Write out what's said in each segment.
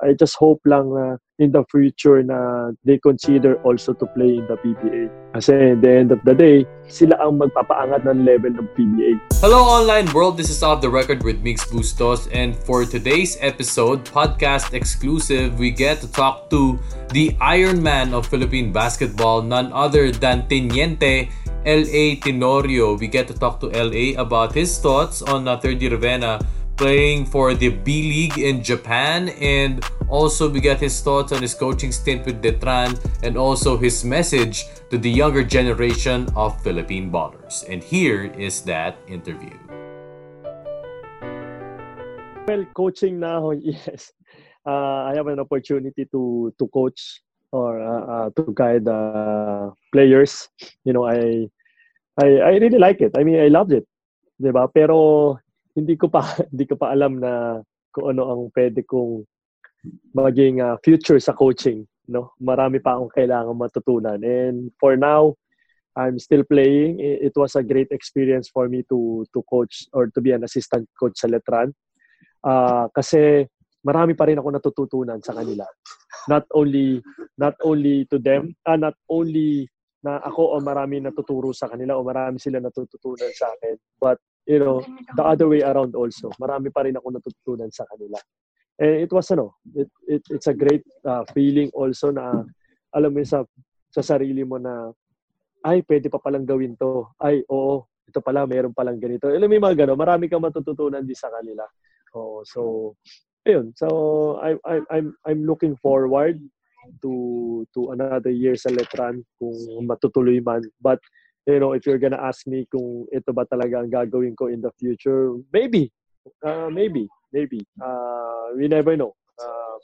I just hope lang na in the future na they consider also to play in the PBA. Kasi in the end of the day, sila ang magpapaangat ng level ng PBA. Hello online world, this is Off the Record with Mix Bustos and for today's episode, podcast exclusive, we get to talk to the Iron Man of Philippine basketball, none other than Teniente L.A. Tenorio. We get to talk to L.A. about his thoughts on uh, Third Year Ravenna playing for the B League in Japan and also we got his thoughts on his coaching stint with Detran and also his message to the younger generation of Philippine ballers. And here is that interview. Well, coaching now, yes. Uh, I have an opportunity to to coach or uh, uh, to guide uh, players. You know, I, I I really like it. I mean, I loved it. ba? Pero hindi ko pa hindi ko pa alam na kung ano ang pwede kong maging uh, future sa coaching no? Marami pa akong kailangan matutunan. And for now I'm still playing. It was a great experience for me to to coach or to be an assistant coach sa Letran. Uh, kasi marami pa rin ako natututunan sa kanila. Not only not only to them uh, not only na ako o marami natuturo sa kanila o marami sila natututunan sa akin but you know, the other way around also. Marami pa rin ako natutunan sa kanila. And it was ano, it, it it's a great uh, feeling also na alam mo sa sa sarili mo na ay pwede pa palang gawin to. Ay oo, ito pala mayroon palang ganito. Alam mo yung mga gano, marami kang matututunan din sa kanila. Oh, so ayun. So I I I'm I'm looking forward to to another year sa Letran kung matutuloy man. But you know, if you're gonna ask me kung ito ba talaga ang gagawin ko in the future, maybe. Uh, maybe. Maybe. Uh, we never know. Uh,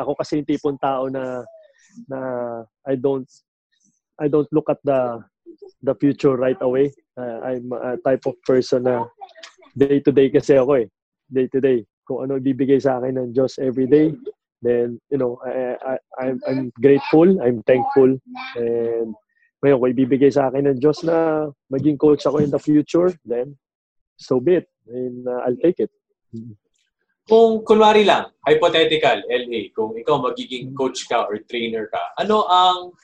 ako kasi yung tipong tao na na I don't I don't look at the the future right away. Uh, I'm a type of person na day to day kasi ako eh. Day to day. Kung ano ibibigay sa akin ng Diyos every day, then you know, I, I I'm I'm grateful, I'm thankful and ngayon, kung ibibigay sa akin ng Diyos na maging coach ako in the future, then so be it. And uh, I'll take it. Kung kunwari lang, hypothetical, LA, kung ikaw magiging coach ka or trainer ka, ano ang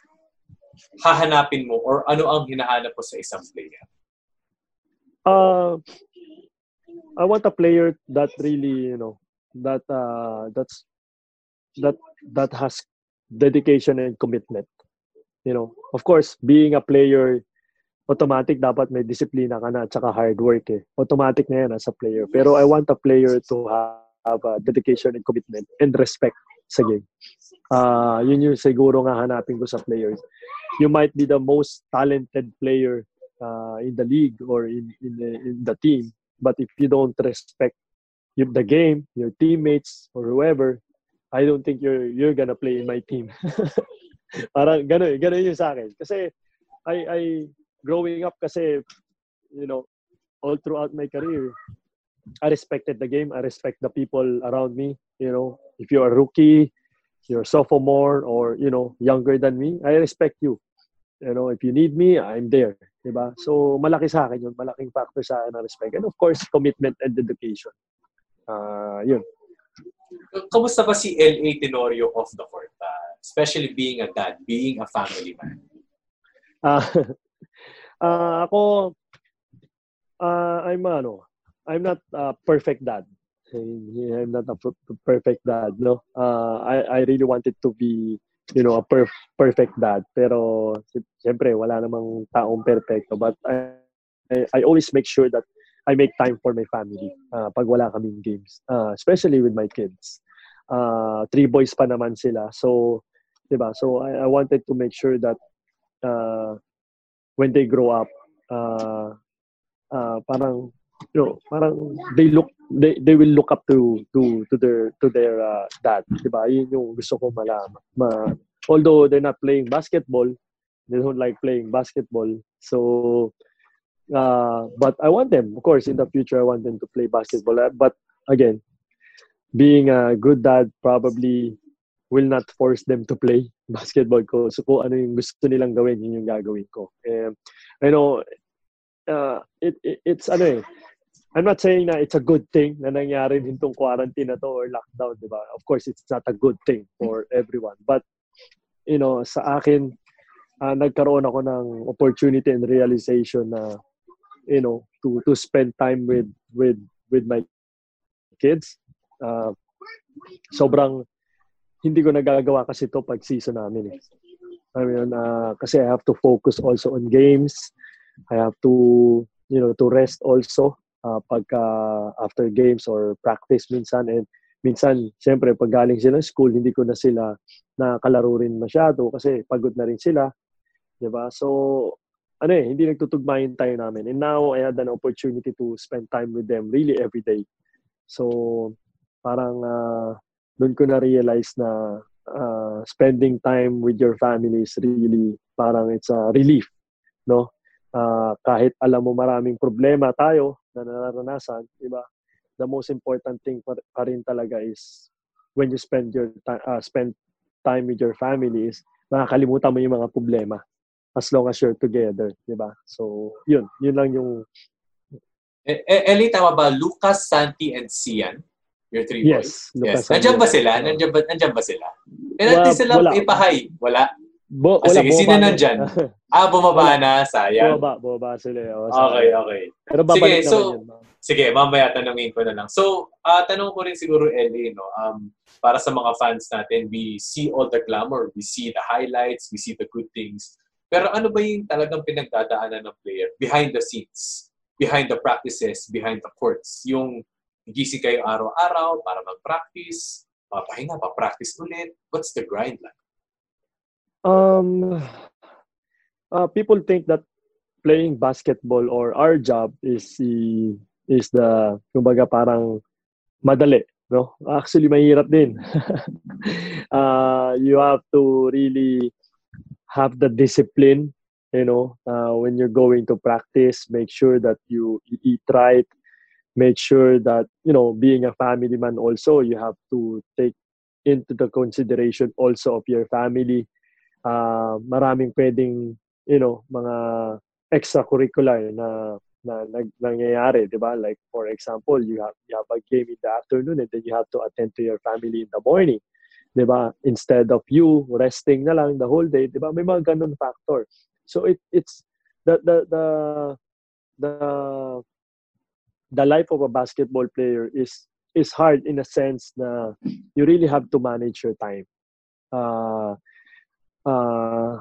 hahanapin mo or ano ang hinahanap mo sa isang player? Uh, I want a player that really, you know, that uh, that's that that has dedication and commitment you know, of course, being a player, automatic dapat may disiplina ka na at saka hard work eh. Automatic na yan as a player. Pero I want a player to have a dedication and commitment and respect sa game. Uh, yun yung siguro nga hanapin ko sa players. You might be the most talented player uh, in the league or in, in, the, in the team. But if you don't respect the game, your teammates, or whoever, I don't think you're you're gonna play in my team. Parang gano'n, gano'n yung sa akin. Kasi I, I, growing up kasi, you know, all throughout my career, I respected the game. I respect the people around me. You know, if you're a rookie, you're a sophomore, or, you know, younger than me, I respect you. You know, if you need me, I'm there. Diba? So, malaki sa akin yun. Malaking factor sa akin na respect. And of course, commitment and dedication. Uh, yun. Kamusta ba si L.A. Tenorio off the court? Especially being a dad, being a family man? Uh, uh, ako, uh, I'm ano, I'm not a perfect dad. I'm not a perfect dad, no. Uh, I I really wanted to be, you know, a perf- perfect dad. Pero siyempre wala namang taong perfecto. But I, I, I always make sure that I make time for my family uh, pag wala kaming games, uh, especially with my kids. Uh, three boys pa naman sila. So diba? So I, I wanted to make sure that uh, when they grow up, uh, uh, parang you know, parang they look they they will look up to to to their to their uh, dad, ba? Yun yung gusto ko malaman. Ma, although they're not playing basketball, they don't like playing basketball. So uh, but I want them, of course, in the future I want them to play basketball. But again, being a good dad probably will not force them to play basketball ko. So kung ano yung gusto nilang gawin, yun yung gagawin ko. And, I know, uh, it, it, it's ano eh, I'm not saying na it's a good thing na nangyari din tong quarantine na to or lockdown, di ba? Of course, it's not a good thing for everyone. But, you know, sa akin, uh, nagkaroon ako ng opportunity and realization na, you know, to to spend time with with with my kids. Uh, sobrang hindi ko nagagawa kasi to pag season namin eh. I mean, uh, kasi I have to focus also on games. I have to, you know, to rest also uh, pagka after games or practice minsan and minsan siyempre pag galing sila school hindi ko na sila nakakalaro rin masyado kasi pagod na rin sila 'di ba so ano eh hindi nagtutugma yung time namin and now I had an opportunity to spend time with them really every day so parang uh, doon ko na realize na uh, spending time with your family is really parang it's a relief no uh, kahit alam mo maraming problema tayo na nararanasan, di ba? The most important thing pa, pa rin talaga is when you spend your time, uh, spend time with your family is makakalimutan mo yung mga problema as long as you're together, di ba? So, yun. Yun lang yung... E, e, Eli, tama ba? Lucas, Santi, and Sian? Your three yes, boys? Lucas, yes. Nandiyan ba sila? Nandiyan ba, nandiyan ba sila? Eh, natin sila wala. ipahay. Wala? Bo, ah, sige, sino nandyan? ah, bumaba na, sayang. Bumaba, bumaba sila. Oh, okay, okay. Pero babalik sige, so, yun. Sige, mamaya tanungin ko na lang. So, uh, tanong ko rin siguro, Ellie, no, um, para sa mga fans natin, we see all the glamour, we see the highlights, we see the good things. Pero ano ba yung talagang pinagdadaanan ng player behind the scenes, behind the practices, behind the courts? Yung gising kayo araw-araw para mag-practice, papahinga, pa-practice ulit. What's the grind like? Um, uh, people think that playing basketball or our job is is the kumbaga parang madali, no? Actually mahirap din. uh, you have to really have the discipline, you know, uh, when you're going to practice, make sure that you eat right, make sure that, you know, being a family man also, you have to take into the consideration also of your family uh, maraming pwedeng you know mga extracurricular na na nag, nangyayari, 'di ba? Like for example, you have you have a game in the afternoon and then you have to attend to your family in the morning. 'Di ba? Instead of you resting na lang the whole day, 'di ba? May mga ganun factor. So it it's the the the the the life of a basketball player is is hard in a sense na you really have to manage your time. Uh, uh,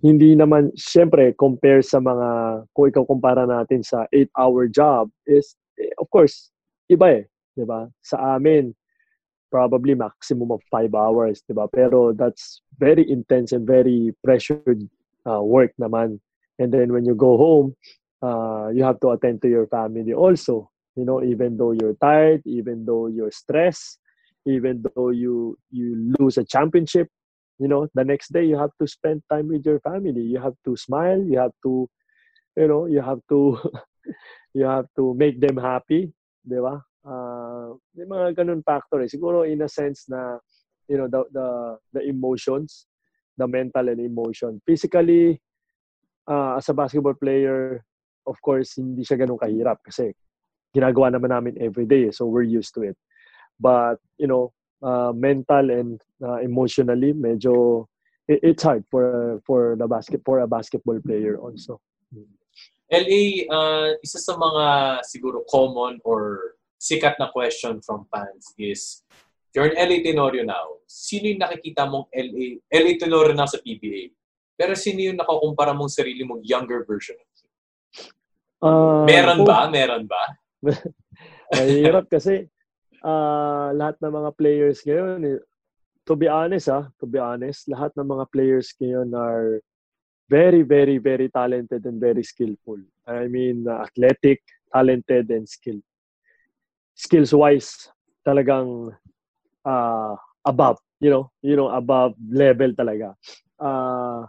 hindi naman, syempre, compare sa mga, kung ikaw kumpara natin sa 8-hour job, is, eh, of course, iba eh. Di ba? Sa amin, probably maximum of 5 hours, di ba? Pero that's very intense and very pressured uh, work naman. And then when you go home, uh, you have to attend to your family also. You know, even though you're tired, even though you're stressed, even though you you lose a championship, you know the next day you have to spend time with your family you have to smile you have to you know you have to you have to make them happy di ba uh, may mga ganun factor eh. siguro in a sense na you know the the the emotions the mental and emotion physically uh, as a basketball player of course hindi siya ganun kahirap kasi ginagawa naman namin every day so we're used to it but you know uh, mental and uh, emotionally medyo it, it's hard for for the basket for a basketball player also. LA uh, isa sa mga siguro common or sikat na question from fans is you're an LA Tenorio now. Sino yung nakikita mong LA LA Tenorio now sa PBA? Pero sino yung nakukumpara mong sarili mong younger version? Uh, Meron ba? Meron ba? Mahirap kasi uh, lahat ng mga players ngayon, eh, to be honest ah, to be honest, lahat ng mga players ngayon are very, very, very talented and very skillful. I mean, uh, athletic, talented, and skilled. Skills-wise, talagang uh, above, you know, you know, above level talaga. Uh,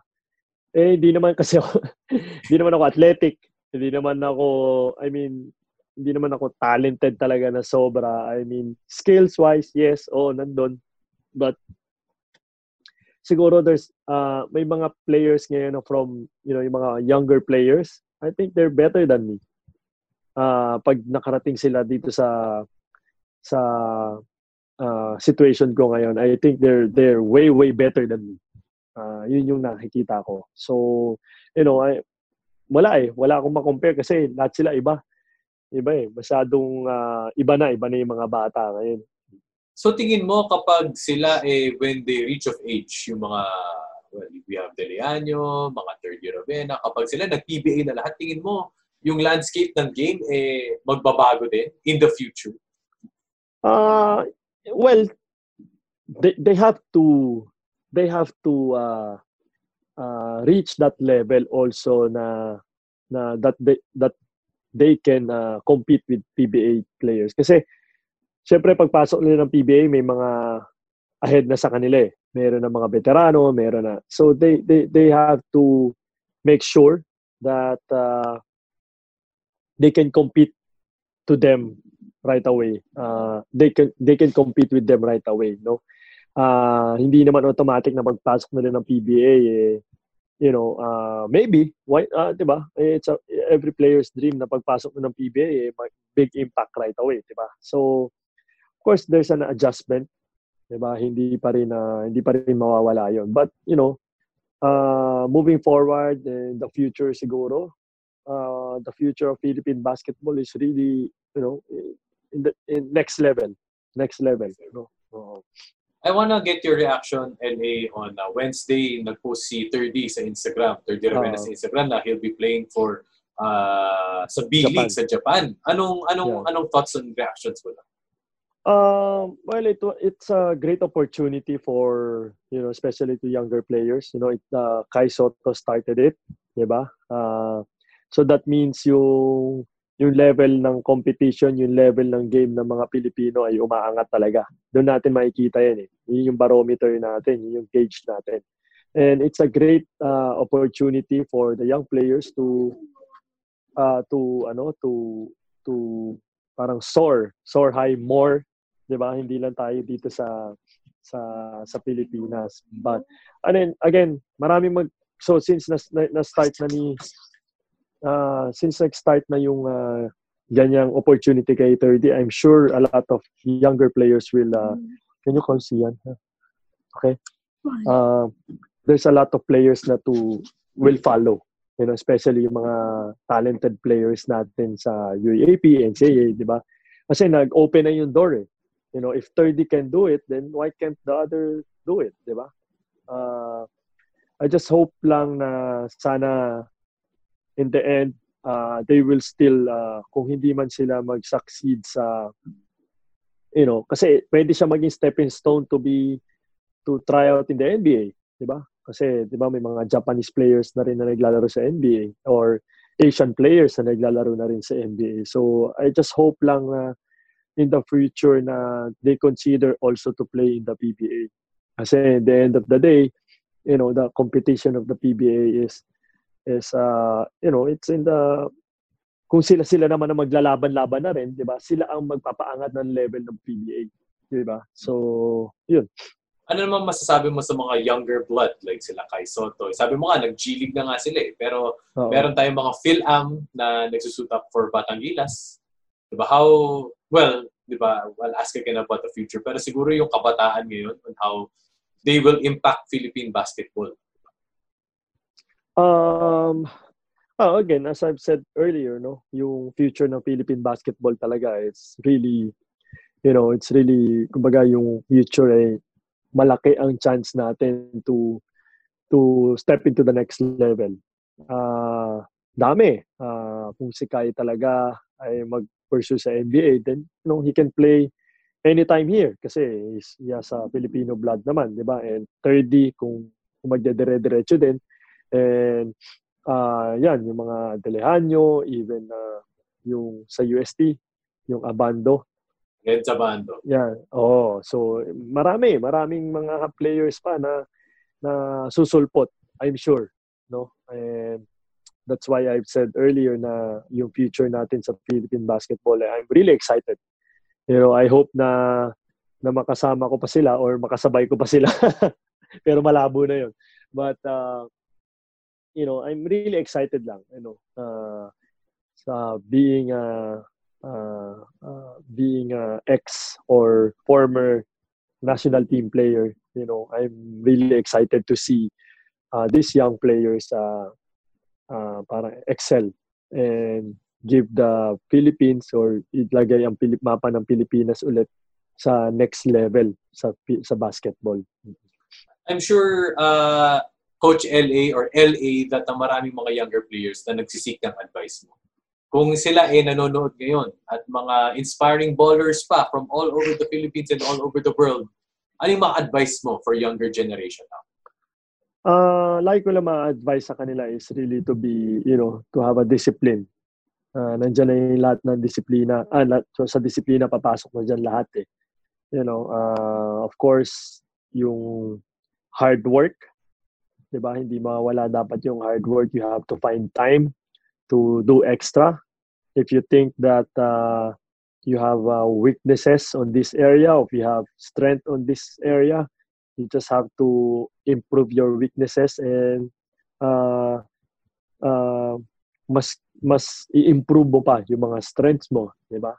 eh, hindi naman kasi ako, hindi naman ako athletic. Hindi naman ako, I mean, hindi naman ako talented talaga na sobra. I mean, skills-wise, yes, oh, nandun. But siguro there's uh, may mga players ngayon from, you know, yung mga younger players. I think they're better than me. uh, pag nakarating sila dito sa sa uh, situation ko ngayon, I think they're they're way way better than me. Uh, yun yung nakikita ko. So, you know, I, wala eh. Wala akong ma-compare kasi lahat sila iba. Iba eh. Masyadong uh, iba na. Iba na yung mga bata ngayon. So, tingin mo kapag sila eh, when they reach of age, yung mga, well, we have Deleano, mga third year of ENA, kapag sila nag-PBA na lahat, tingin mo yung landscape ng game eh magbabago din in the future? Uh, well, they, they have to they have to uh, uh, reach that level also na na that they that they can uh, compete with PBA players. Kasi syempre pagpasok nila ng PBA may mga ahead na sa kanila eh. Meron na mga veterano meron na. So they they they have to make sure that uh, they can compete to them right away. Uh, they can they can compete with them right away no uh, hindi naman automatic na pagpasok rin ng PBA eh, you know, uh, maybe, why, uh, di ba? Eh, it's a, every player's dream na pagpasok mo ng PBA, eh, big impact right away, di ba? So, of course, there's an adjustment, di ba? Hindi pa rin, uh, hindi pa rin mawawala yon But, you know, uh, moving forward in the future siguro, uh, the future of Philippine basketball is really, you know, in the in next level, next level, you know. I wanna get your reaction, LA, on uh, Wednesday, nag-post si 30 sa Instagram, 30 Ravena uh, sa Instagram na he'll be playing for uh, sa B League sa Japan. Anong anong yeah. anong thoughts and reactions mo na? Um, well, it it's a great opportunity for you know, especially to younger players. You know, it, uh, Kai Soto started it, di ba? Uh, so that means yung yung level ng competition, yung level ng game ng mga Pilipino ay umaangat talaga. Doon natin makikita yan eh. Yun yung barometer natin, yun yung gauge natin. And it's a great uh, opportunity for the young players to uh, to ano to to parang soar, soar high more, 'di ba? Hindi lang tayo dito sa sa sa Pilipinas. But and then again, marami mag so since na, na, na start na ni uh, since nag-start na yung uh, ganyang opportunity kay 30, I'm sure a lot of younger players will, uh, can you call Sian? Okay? Uh, there's a lot of players na to will follow. You know, especially yung mga talented players natin sa UAP, NCAA, di ba? Kasi nag-open na yung door eh. You know, if 30 can do it, then why can't the other do it, di ba? Uh, I just hope lang na sana in the end, uh, they will still, uh, kung hindi man sila mag-succeed sa, you know, kasi pwede siya maging stepping stone to be, to try out in the NBA, di ba? Kasi, di ba, may mga Japanese players na rin na naglalaro sa NBA or Asian players na naglalaro na rin sa NBA. So, I just hope lang na in the future na they consider also to play in the PBA. Kasi at the end of the day, you know, the competition of the PBA is is uh, you know, it's in the kung sila sila naman ang maglalaban-laban na rin, 'di ba? Sila ang magpapaangat ng level ng PBA, 'di ba? So, 'yun. Ano naman masasabi mo sa mga younger blood like sila Kai Soto? Sabi mo nga nag-G League na nga sila eh, pero Oo. meron tayong mga Phil-Am na nagsusuit up for Batangilas. 'Di ba? How well, 'di ba? Well, ask again about the future, pero siguro yung kabataan ngayon on how they will impact Philippine basketball. Um, oh, again, as I've said earlier, no, yung future ng Philippine basketball talaga, it's really, you know, it's really, kumbaga yung future ay malaki ang chance natin to to step into the next level. Uh, dami. Uh, kung si Kai talaga ay mag-pursue sa NBA, then you know, he can play anytime here kasi he's, he has a Filipino blood naman, di ba? And 30, kung, kung magdedire-diretso din, And uh, yan, yung mga Delehanyo, even uh, yung sa UST, yung Abando. Red Abando. Yan. Oh, so marami, maraming mga players pa na na susulpot, I'm sure, no? And that's why I've said earlier na yung future natin sa Philippine basketball, I'm really excited. You know, I hope na na makasama ko pa sila or makasabay ko pa sila. Pero malabo na 'yon. But uh, you know, I'm really excited lang, you know. Uh, sa being a uh, uh, being a ex or former national team player. You know, I'm really excited to see uh, these young players uh, uh, para excel and give the Philippines or ilagay ang Pilip mapa ng Pilipinas ulit sa next level sa sa basketball. I'm sure uh, Coach LA or LA that ang maraming mga younger players na nagsisik ng advice mo. Kung sila eh nanonood ngayon at mga inspiring ballers pa from all over the Philippines and all over the world, ano yung mga advice mo for younger generation now? Uh, like ko lang ma-advise sa kanila is really to be, you know, to have a discipline. Uh, nandiyan na yung lahat ng disiplina. Ah, lahat, so sa disiplina, papasok na dyan lahat eh. You know, uh, of course, yung hard work, 'di ba? Hindi mawala dapat yung hard work. You have to find time to do extra. If you think that uh, you have uh, weaknesses on this area, or if you have strength on this area, you just have to improve your weaknesses and uh, uh, mas mas i-improve mo pa yung mga strengths mo, 'di ba?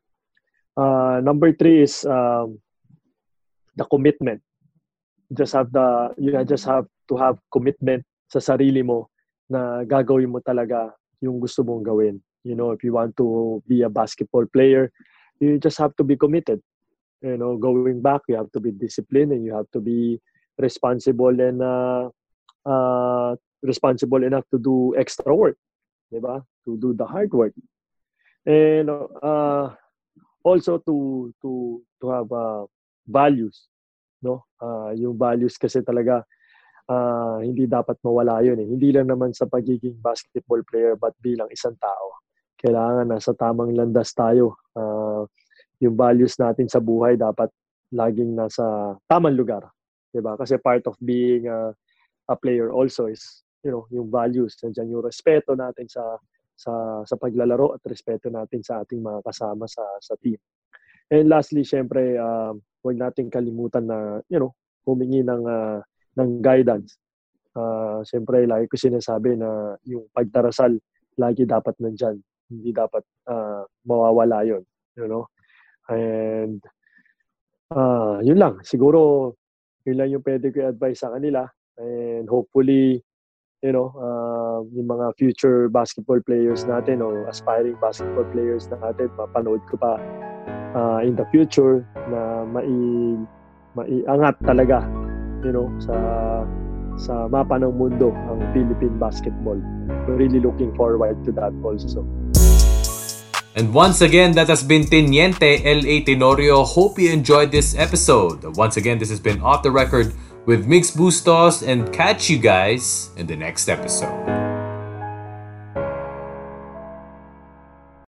Uh, number three is um, the commitment. Just have the you just have to have commitment sa sarili mo na gagawin mo talaga yung gusto mong gawin. You know, if you want to be a basketball player, you just have to be committed. You know, going back, you have to be disciplined and you have to be responsible and uh, uh, responsible enough to do extra work, di ba? To do the hard work. And uh, also to to to have uh, values, no? Uh, yung values kasi talaga uh, hindi dapat mawala yun eh. Hindi lang naman sa pagiging basketball player but bilang isang tao. Kailangan nasa tamang landas tayo. Uh, yung values natin sa buhay dapat laging nasa tamang lugar. 'di ba? Kasi part of being a, a player also is, you know, yung values. Nandiyan yung respeto natin sa sa sa paglalaro at respeto natin sa ating mga kasama sa sa team. And lastly, syempre, uh, huwag nating kalimutan na, you know, humingi ng uh, ng guidance. Uh, Siyempre, lagi ko sinasabi na yung pagdarasal, lagi dapat nandyan. Hindi dapat uh, mawawala yon You know? And, uh, yun lang. Siguro, yun lang yung pwede ko advice sa kanila. And hopefully, you know, uh, yung mga future basketball players natin o aspiring basketball players natin, mapanood ko pa uh, in the future na mai maiangat talaga you know, sa sa mapa ng mundo ang Philippine basketball. We're really looking forward to that also. And once again, that has been Teniente L.A. Tenorio. Hope you enjoyed this episode. Once again, this has been Off the Record with Mix Bustos and catch you guys in the next episode.